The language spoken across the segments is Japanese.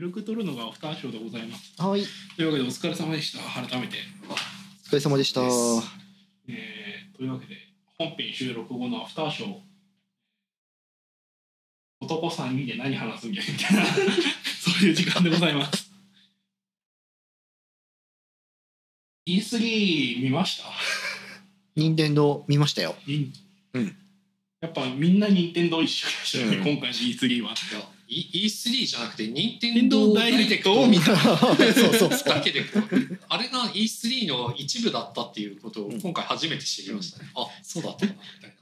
古く撮るのがアフターショーでございます。はい、というわけでお疲れ様でした。改めて。お疲れ様でした。えーというわけで本編収録後のアフターショー。男3人で何話すんじゃみたいな。そういう時間でございます。E3 見ました？任天堂見ましたよ。にうん。やっぱみんな任天堂一緒でしたよね、うん。今回の E3 は。E- E3 じゃなくて任天天堂堂ダイレクトトを見たそうそうそう。だけであれが E3 の一部だったっていうことを今回初めて知りましたね、あそうだったかなみたいな。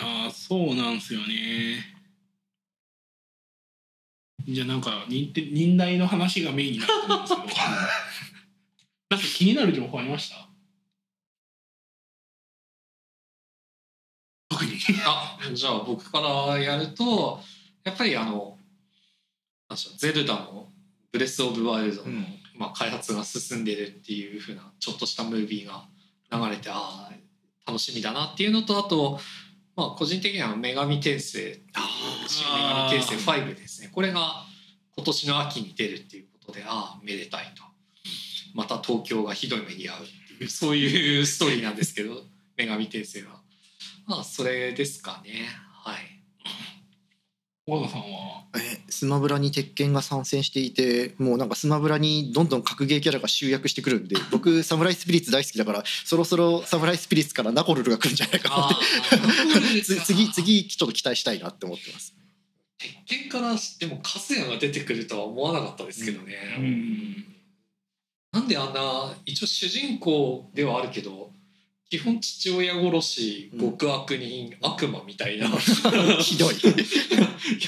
いやーそうなんすよね。じゃあなんか任天任代の話がメインになると思うんですけど。なんか気になる情報ありました？特に。あじゃあ僕からやるとやっぱりあのゼルダのブレス・オブ・ワイルドの、うん。まあ、開発が進んでるっていうふうなちょっとしたムービーが流れてああ楽しみだなっていうのとあと、まあ、個人的には「女神転生」新女神転生5ですね。これが今年の秋に出るっていうことでああめでたいと。また東京がひどい目に遭うっていうそういうストーリーなんですけど女神転生はまあそれですかね。はい。小田さんは？えスマブラに鉄拳が参戦していてもうなんかスマブラにどんどん格ゲーキャラが集約してくるんで 僕サムライスピリッツ大好きだからそろそろサムライスピリッツからナコルルが来るんじゃないかなって。次次ちょっと期待したいなって思ってます。鉄拳からでもカズヤが出てくるとは思わなかったですけどね、うん。なんであんな一応主人公ではあるけど基本父親殺しうん。極悪人、悪魔みたいな ひどい。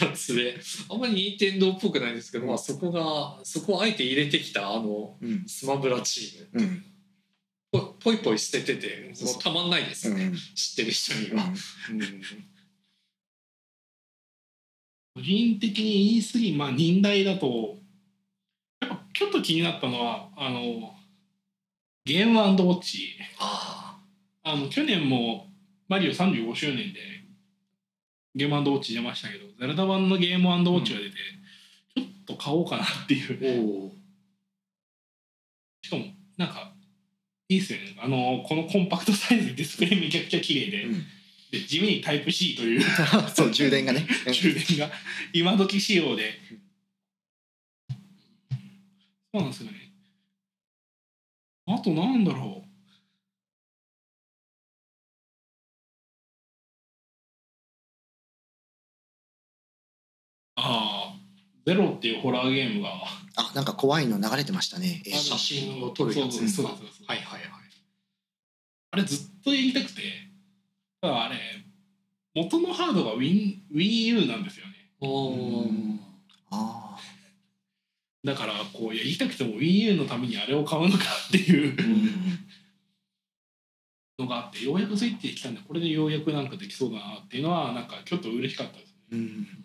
やつであんまり任天堂っぽくないんですけど、まあ、そこがそこをあえて入れてきたあのうん。スマブラチーム。うん。ぽぽいぽい捨てててもうたまんないですね、うん。知ってる人には。うん。個人的に E3 まあ任代だとやっぱちょっと気になったのはあのゲームウォッチ。ああの去年もマリオ35周年でゲームウォッチ出ましたけどゼルダ版のゲームウォッチが出て、ちょっと買おうかなっていう。しかもなんかいいっすよね。あのこのコンパクトサイズでディスプレイめちゃくちゃ綺麗で,、うん。で地味にタイプ C という。そう充電がね。充電が。今時仕様で。そうなんですよね。あとなんだろうああゼロっていうホラーゲームが。あなんか怖いの流れてましたね。えー写真を撮るやつ。ですかそうそう。そうそうはいはいはい。あれずっとやりたくて。ただあれ元のハードが WiiU なんですよね。おおあだからこうやりたくても WiiU のためにあれを買うのかっていう。のがあってようやくスイッチできたんでこれでようやくなんかできそうだなっていうのはなんかちょっと嬉しかったですね。うん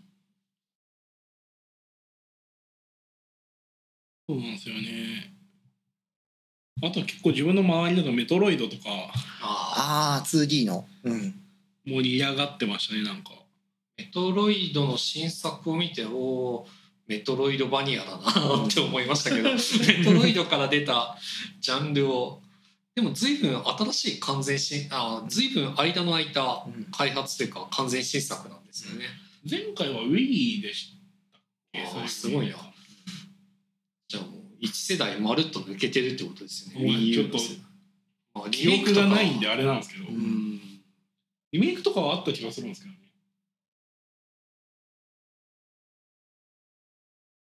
そうなんですよね。あとは結構自分の周りだとメトロイドとか。あああ 2D の。うん。盛り上がってましたねなんか。メトロイドの新作を見ておーメトロイドバニアだなって思いましたけど。メトロイドから出たジャンルを。でも随分新しい完全新あ随分間の空いたうん。開発というか完全新作なんですよね。前回は Wii でしたっけ？すごいなじゃあもう一世代まるっと抜けてるってことですよね。ちょっとの世代まあ記憶がないんでああれなんですけど、うんリメイクとかはあった気がするんですけどね。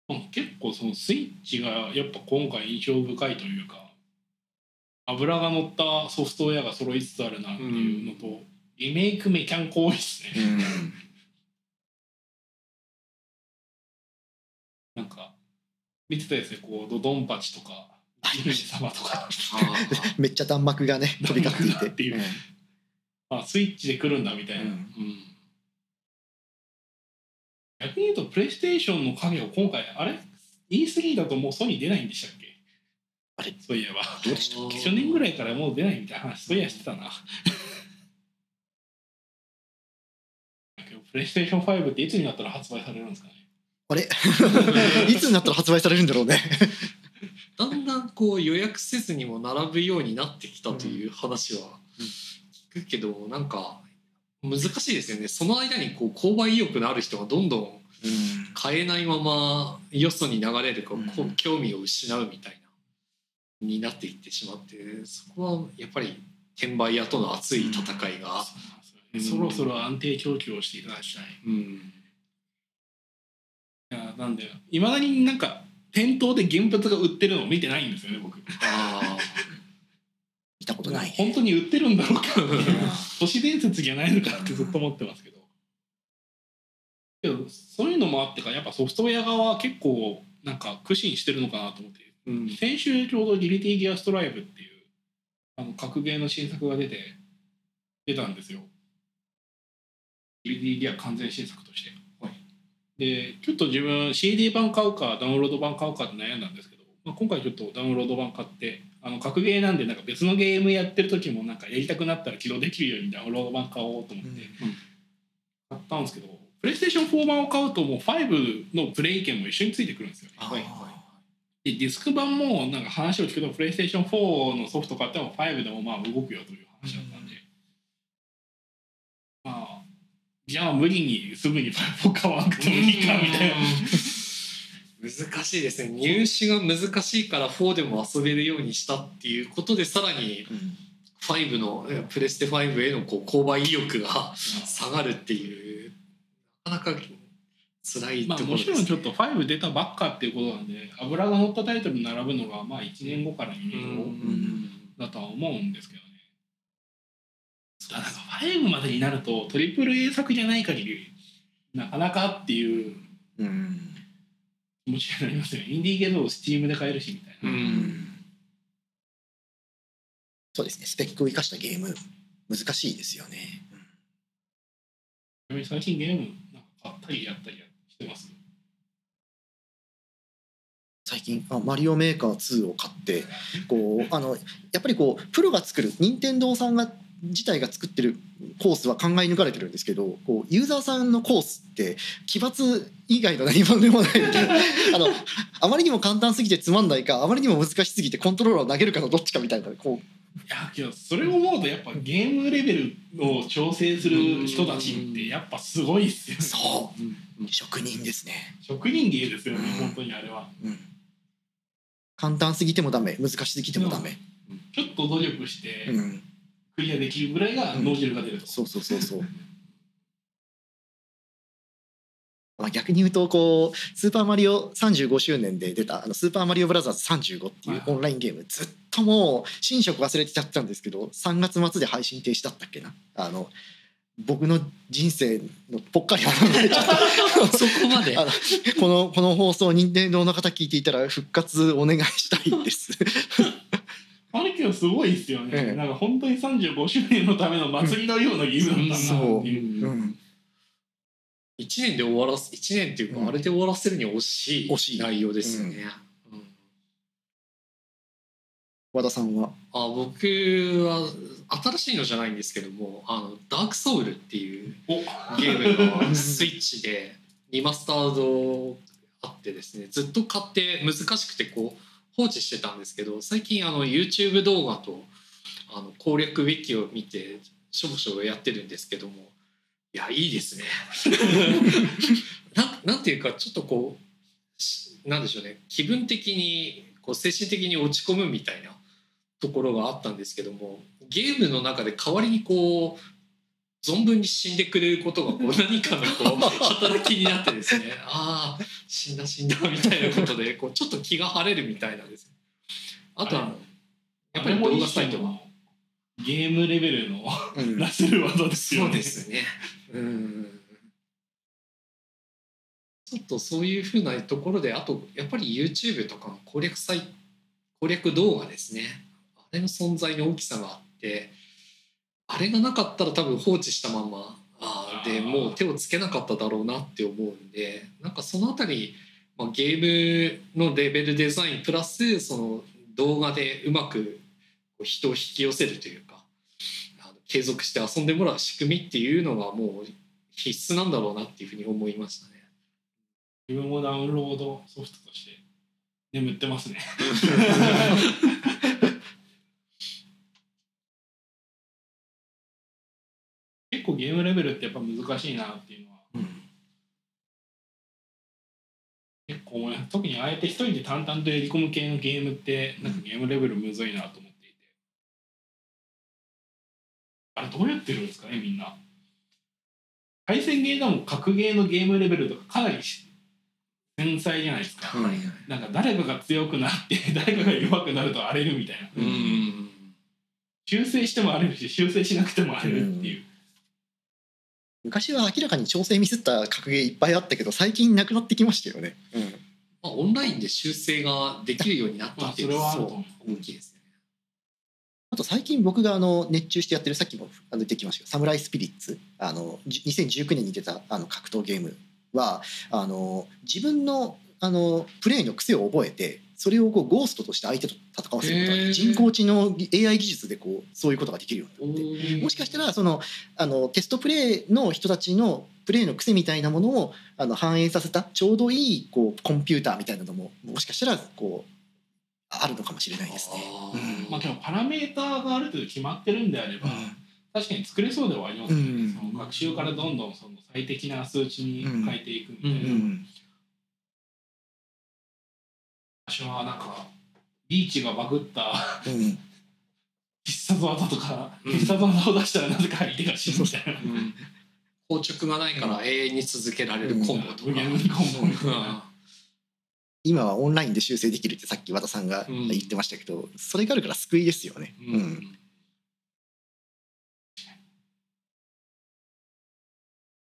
まあ結構そのスイッチがやっぱ今回印象深いというか油が乗ったソフトウェアが揃いつつあるなっていうのと、リメイクめちゃんこ多いですね、うん。なんか見てたやつでこうドドンパチとか神様とか。めっちゃ弾幕がね飛び交っていてっていうあスイッチで来るんだみたいな、うん。うん。逆に言うとプレイステーションの影を今回あれ？E3 だともうソニー出ないんでしたっけ？あれ？そういえば。どうでしたっ去年ぐらいからもう出ないみたいな話そういやしてたな。プレイステーション5っていつになったら発売されるんですかね？あれ？いつになったら発売されるんだろうね。だんだんこう予約せずにも並ぶようになってきたという話は聞くけど、なんか難しいですよね。その間にこう購買意欲のある人がどんどん買えないままよそに流れるこう興味を失うみたいなになっていってしまってそこはやっぱり転売屋との熱い戦いが、うん。そろそろ安定供給をしていただきたいうん。いやなんでいまだになんか店頭で現物が売ってるのを見てないんですよね僕。あ見たことない。本当に売ってるんだろうか。都市伝説じゃないのかってずっと思ってますけど。けどそういうのもあってかやっぱソフトウェア側は結構なんか苦心してるのかなと思って。ーうん。先週ちょうどギリティギアストライブっていうあの格ゲーの新作が出て出たんですよ。ギリティギア完全新作として、でちょっと自分 CD 版買うかダウンロード版買うかって悩んだんですけど、まあ、今回ちょっとダウンロード版買ってあの格ゲーなんでなんか別のゲームやってる時もなんかやりたくなったら起動できるようにダウンロード版買おうと思って買ったんですけど、プレイステーション4版を買うともう5のプレイ券も一緒についてくるんですよね。はいでディスク版もなんか話を聞くとプレイステーション4のソフト買っても5でもまあ動くよという話だったんで、まあじゃあ無理にすぐに5を買わなくてもいいかみたいな。難しいですね。入手が難しいから4でも遊べるようにしたっていうことでさらに5のえプレステ5へのこう購買意欲が下がるっていうなかなか辛いまあところです、ね。もちろんちょっと5出たばっかっていうことなんで油が乗ったタイトルに並ぶのがまあ1年後から2う年後ん。だとは思うんですけどね。ただなんか5までになるとトリプル A 作じゃない限りなかなかっていううん。気持ちになりますよね。インディーゲームを Steam で買えるしみたいな。うん。そうですね。スペックを生かしたゲーム難しいですよね。ちなみに最近ゲームなんか買ったりやったりしてます？最近あマリオメーカー2を買ってこうあのやっぱりこうプロが作る任天堂さんが自体が作ってるコースは考え抜かれてるんですけどこうユーザーさんのコースって奇抜以外の何もでもないみたいなあのあまりにも簡単すぎてつまんないかあまりにも難しすぎてコントローラーを投げるかのどっちかみたいなこいやけどそれを思うとやっぱゲームレベルを調整する人たちってやっぱすごいっすようね。そう。うん。職人ですね、職人芸ですよねうん本当にあれは。うん、簡単すぎてもダメ難しすぎてもダメ、ちょっと努力してうん、クリアできるぐらいが脳汁が出ると。そうそうそうそう。ま あ、逆に言うとこう「スーパーマリオ35周年」で出た「あのスーパーマリオブラザーズ35」っていうオンラインゲームずっともう新色忘れてちゃったんですけど3月末で配信停止だったっけなあの僕の人生のぽっかり穴が開いちゃった そこまでこのこの放送任天堂の方聞いていたら復活お願いしたいです。あれけどすごいっすよね、ええ。なんか本当に35周年のための祭りのようなゲームだったなっていう。うん。1年で終わらす1年っていうか、うん。あれで終わらせるには惜しい惜しい。内容ですよね、うん。和田さんは？あ僕は新しいのじゃないんですけども「あのダークソウル」っていうお。ゲームがスイッチでリマスタードあってですねずっと買って難しくてこう放置してたんですけど最近あの YouTube 動画とあの攻略ウィキを見てしょぼしょぼやってるんですけどもいやいいですね。なんなんていうかちょっとこうしなんでしょうね。気分的にこう精神的に落ち込むみたいなところがあったんですけどもゲームの中で代わりにこう存分に死んでくれることがこう 何かのこう働きになってですね。ああ死んだ死んだみたいなことでこうちょっと気が晴れるみたいなんですあとはやっぱり動画サイトがゲームレベルのうん。なせる技ですよそうね。ですね。うん。ちょっとそういうふうなところであとやっぱり YouTube とかの攻略サイ攻略動画ですね。あれの存在の大きさがあってあれがなかったら多分放置したままあーでもう手をつけなかっただろうなって思うんでなんかそのあたり、まあ、ゲームのレベルデザインプラスその動画でうまく人を引き寄せるというか継続して遊んでもらう仕組みっていうのがもう必須なんだろうなっていうふうに思いましたね。自分もダウンロードソフトとして眠ってますね。結構ゲームレベルってやっぱ難しいなっていうのはうん結構特にあえて一人で淡々とやり込む系のゲームってなんかゲームレベルむずいなと思っていて。あれどうやってるんですかねみんな。対戦ゲーでも格ゲーのゲームレベルとかかなりし繊細じゃないですか、うんはいはい。なんか誰かが強くなって 誰かが弱くなると荒れるみたいな。うん。修正しても荒れるし修正しなくても荒れるっていう、昔は明らかに調整ミスった格ゲーいっぱいあったけど最近なくなってきましたよね。うんまあ、オンラインで修正ができるようになったっていうのまあそれは大きいですね。あと最近僕があの熱中してやってるさっきも出てきましたけど「サムライスピリッツ」あのじ2019年に出たあの格闘ゲームはあの自分のあのプレイの癖を覚えてそれをこうゴーストとして相手と戦わせることが人工知能 AI 技術でこうそういうことができるようになって。もしかしたらそのあのテストプレイの人たちのプレイの癖みたいなものをあの反映させたちょうどいいこうコンピューターみたいなのももしかしたらこうあるのかもしれないですね。あー。うん。まあでもパラメーターがある程度決まってるんであれば、確かに作れそうではありますよね、うん。その学習からどんどんその最適な数値に変えていくみたいな、うんうん私はなんかリーチがバグったうん。必殺技とか、うん必殺技を出したらなぜか相手が死ぬみたいな、うん。硬直がないから永遠に続けられるコンボとか。今はオンラインで修正できるってさっき和田さんがうん。言ってましたけど、それがあるから救いですよね。うん。うん。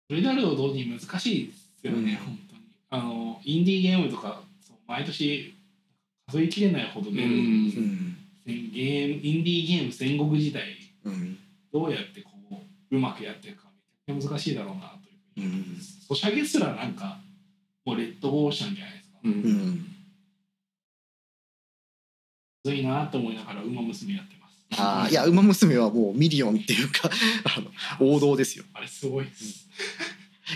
それであると同時に難しいですよね、うん。本当に。あのインディーゲームとか毎年数えきれないほど出る、うん。うんゲームインディーゲーム戦国時代うん。どうやってこううまくやっていくかめちゃくちゃ難しいだろうなというふうに、うん。ソシャゲすらなんかもうレッドオーシャンじゃないですか、うむうんいなと思いながら「ウマ娘」やってます。あーいや「ウマ娘」はもうミリオンっていうか あの王道ですよ。あれすごいです、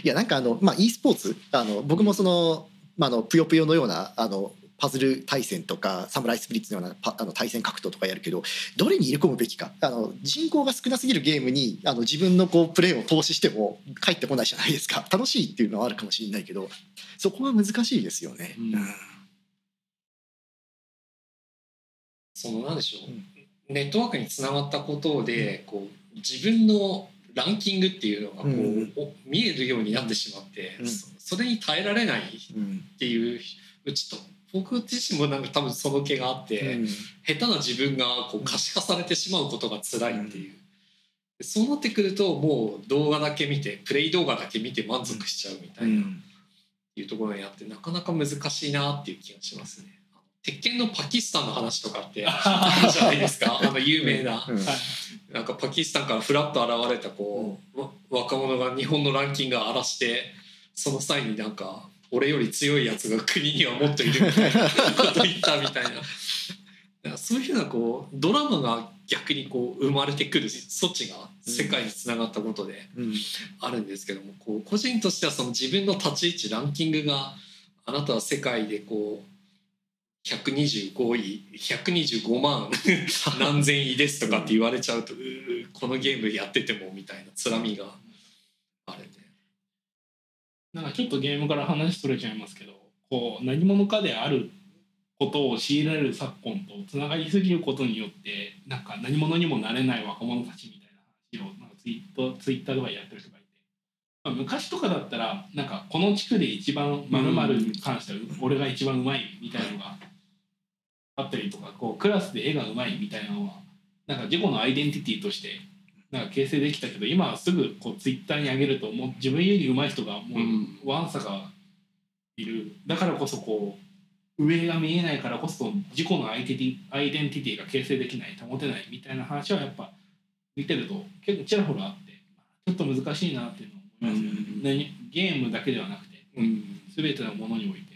いやなんかあのまあ e スポーツあの僕もその,、まあ、あのぷよぷよのようなあのパズル対戦とかサムライスプリッツのようなパあの対戦格闘とかやるけどどれに入れ込むべきか。あの人口が少なすぎるゲームにあの自分のこうプレーを投資しても返ってこないじゃないですか。楽しいっていうのはあるかもしれないけどそこは難しいですよね。うん。そのなんでしょう、ネットワークにつながったことでこう自分のランキングっていうのがこう、うん。お見えるようになってしまって、うん。そそれに耐えられないっうんていううちと僕自身もなんか多分その気があって、うん。下手な自分がこう可視化されてしまうことが辛いっていう、そうなってくるともう動画だけ見てプレイ動画だけ見て満足しちゃうみたいな、いうところにあってなかなか難しいなっていう気がしますね。鉄拳のパキスタンの話とかって あるじゃないですか。あの有名な、うん。はい。なんかパキスタンからフラッと現れたこう、わ若者が日本のランキングを荒らしてその際になんか俺より強いやつが国にはもっといるみたいなこと言ったみたいな。だからそういうふうなこうドラマが逆にこう生まれてくる措置が世界につながったことで、うんあるんですけどもこう個人としてはその自分の立ち位置ランキングがあなたは世界でこう125位125万 何千位ですとかって言われちゃうとこのゲームやっててもみたいなつらみがあるね。なんかちょっとゲームから話それちゃいますけどこう何者かであることを強いられる昨今とつながりすぎることによってなんか何者にもなれない若者たちみたいな話をなんかツイートツイッターとかやってる人がいて、まあ、昔とかだったらなんかこの地区で一番まるに関しては俺が一番うまいみたいなのがあったりとかこうクラスで絵がうまいみたいなのはなんか自己のアイデンティティとしてなんか形成できたけど今はすぐこうツイッターに上げるともう自分より上手い人がもうわんさかいる。だからこそこう上が見えないからこそ自己のアイデンティアイデンティティが形成できない保てないみたいな話はやっぱ見てると結構ちらほらあってちょっと難しいなっていうのを思いますよね。うん。何ゲームだけではなくてうん。全てのものにおいて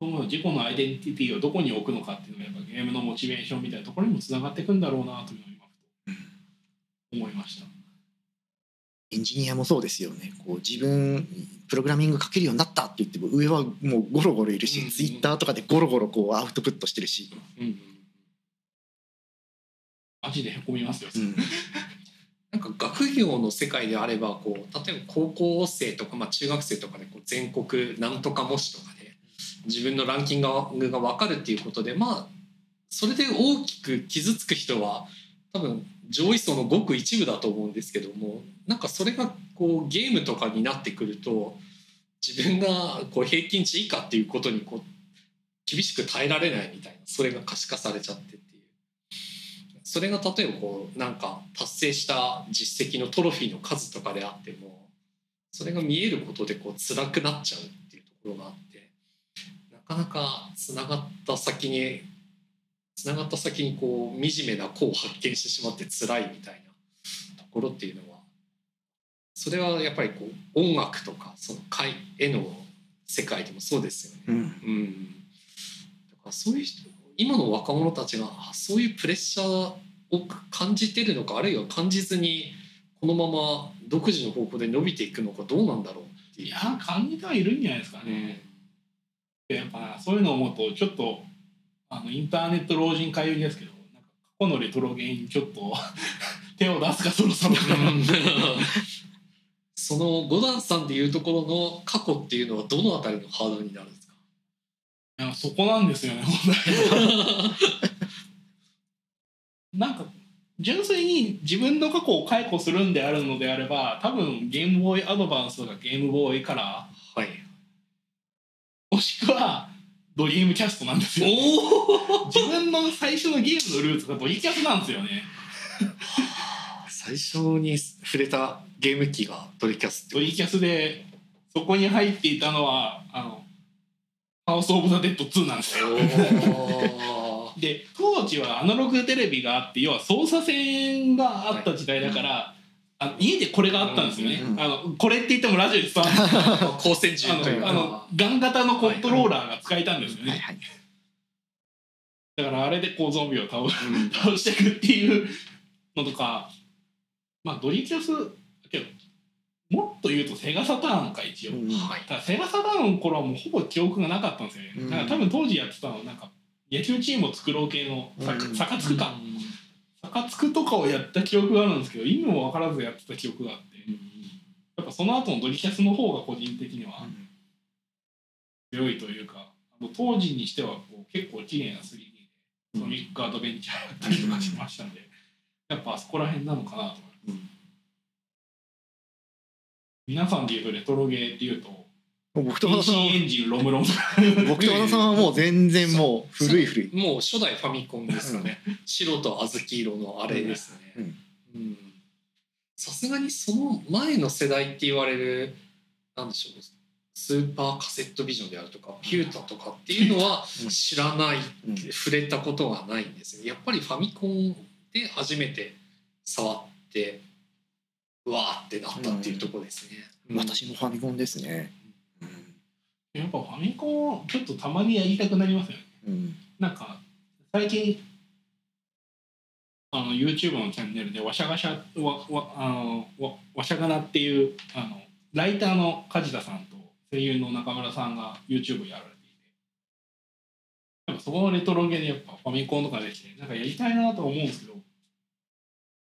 その自己のアイデンティティをどこに置くのかっていうのがやっぱゲームのモチベーションみたいなところにもつながっていくんだろうなというのを今ふと思いました。エンジニアもそうですよね。こう自分プログラミング書けるようになったって言っても上はもうゴロゴロいるし、うんツイッターとかでゴロゴロこうアウトプットしてるし、うんマジでへこみますよ、うん。なんか学業の世界であればこう例えば高校生とか、まあ、中学生とかでこう全国なんとか模試とかで自分のランキングが分かるっていうことでまあそれで大きく傷つく人は多分上位層のごく一部だと思うんですけどもなんかそれがこうゲームとかになってくると自分がこう平均値以下っていうことにこう厳しく耐えられないみたいなそれが可視化されちゃってっていう。それが例えばこうなんか達成した実績のトロフィーの数とかであってもそれが見えることでこう辛くなっちゃうっていうところがあってなかなかつながった先につながった先にこう惨めな子を発見してしまって辛いみたいなところっていうのはそれはやっぱりこう音楽とかその絵絵の世界でもそうですよね。うんうん、だからそういう人今の若者たちがあそういうプレッシャーを感じてるのかあるいは感じずにこのまま独自の方向で伸びていくのかどうなんだろうっていう。いや感じてはいるんじゃないですかね、でやっぱそういうのを思うとちょっとあのインターネット老人会ですけどなんか過去のレトロゲーにちょっと 手を出すかそろそろ その五段さんでいうところの過去っていうのはどのあたりのハードルになるんですか？いやそこなんですよね本来 なんか純粋に自分の過去を解雇するんであるのであれば多分ゲームボーイアドバンスとかゲームボーイカラはい。ーもしくはドリームキャストなんですよ。おお自分の最初のゲームのルーツがドリキャスなんですよね。最初に触れたゲーム機がドリキャスドリキャスでそこに入っていたのはあのハウス・オブ・ザ・デッド2なんですよ。で当時はアナログテレビがあって要は操作線があった時代だから、あの家でこれがあったんですよね、うんあのこれって言ってもラジオで伝わる光線銃というか。あのガン型のコントローラーが使えたんですよね、はいはい。だからあれでこうゾンビを倒 倒していくっていうのとかまあドリキャスけどもっと言うとセガサターンか一応、うん。はい。ただセガサターンの頃はもうほぼ記憶がなかったんですよね、うん。なんか多分当時やってたのはなんか野球チームを作ろう系のさうん。サカツクか、サカツクとかをやった記憶があるんですけど意味も分からずやってた記憶があってやっぱその後のドリキャスの方が個人的には強いというかあの当時にしてはこう結構綺麗な 3D でソニックアドベンチャーやったりとかしましたんでやっぱあそこら辺なのかなと思います、皆さんで言うとレトロゲーっていうと僕と和田さん PC はエンジンロムロム。とか僕と和田さんはもう全然もう古い古い。もう初代ファミコンですかね。白と小豆色のあれですね。さすがにその前の世代って言われるなんでしょうスーパーカセットビジョンであるとかピュータとかっていうのはうん。知らないうん触れたことがない。ん。ですよ。やっぱりファミコンで初めて触ってうわーってなったっていうところですね、うん。私もファミコンですねやっぱファミコンちょっとたまにやりたくなりますよね。うん。なんか最近あの YouTube のチャンネルでわしゃがしゃわわあのわわしゃがなっていうあのライターの梶田さんと声優の中村さんが YouTube をやられていて。なんかそこのレトロゲーでやっぱファミコンとかできてなんかやりたいなとは思うんですけど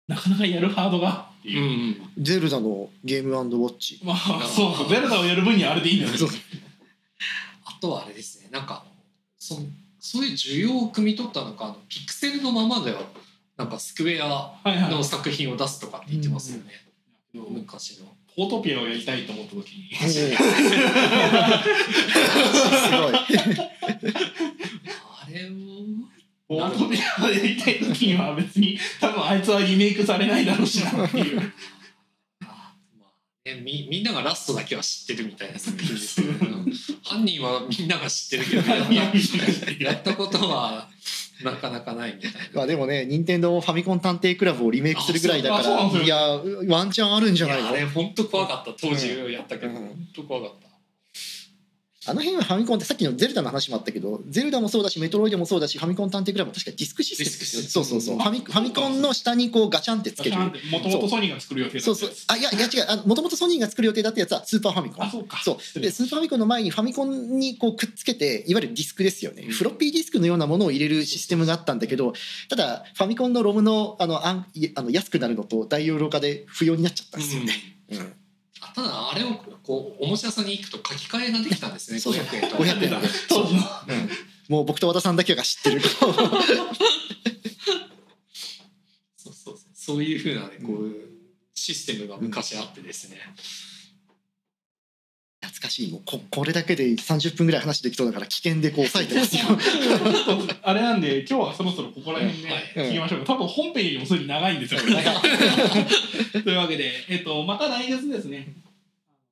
なかなかやるハードがってう。いう、ん。ゼルダのゲームウォッチ。まあそうゼルダをやる分にはあれでいいんだよね。そうあとはあれですね。なんかそのそういう需要を汲み取ったのかあのピクセルのままではなんかスクエアはいはい。の作品を出すとかって言ってますよね、けど昔の。ポートピアをやりたいと思った時に。すごいあれをポートピアをやりたい時には別に多分あいつはリメイクされないだろうしなっていうね、みみんながラストだけは知ってるみたいな作品です犯人はみんなが知ってるけどやったことはなかなかないみたいな。まあでもね任天堂ファミコン探偵クラブをリメイクするぐらいだからいやワンチャンあるんじゃないの？あれ本当怖かった。当時やったけど、うん。本当怖かった。あの辺はファミコンってさっきのゼルダの話もあったけどゼルダもそうだしメトロイドもそうだしファミコン探偵クラブも確かディスクシステムですよディスクシステム。そうそうそう。ファミファミコンの下にこうガチャンってつける。もともとソニーが作る予定だそうそう。あいやいや違う。もともとソニーが作る予定だったやつはスーパーファミコン。あそうか。そう。でスーパーファミコンの前にファミコンにこうくっつけていわゆるディスクですよね、フロッピーディスクのようなものを入れるシステムがあったんだけどただファミコンのロムのあのあんいあの安くなるのと大容量化で不要になっちゃったんですよね。うん。あただあれをこうおもちゃ屋さんに行くと書き換えができたんですねそうそう。500円と。か500円。だ当時のもう僕と和田さんだけが知ってる。そうそうそう。そういうふうなねこうシステムが昔あってですね、懐かしい。もうここれだけで30分ぐらい話できそうだから危険でこう 抑えてますよ。あれなんで今日はそろそろここら辺ではい。聞きましょう。か、多分本編よりもすでに長いんですよ、というわけで、えっと、また来月ですね。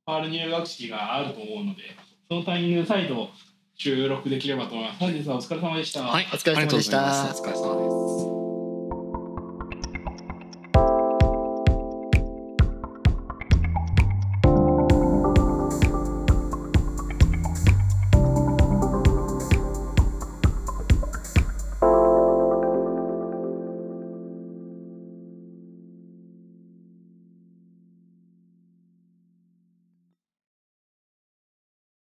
パール入学式があると思うのでそのタイミングで再度収録できればと思います。本日はお疲れ様でした、はいお疲れ様でした。ありがとうございます。お疲れ様です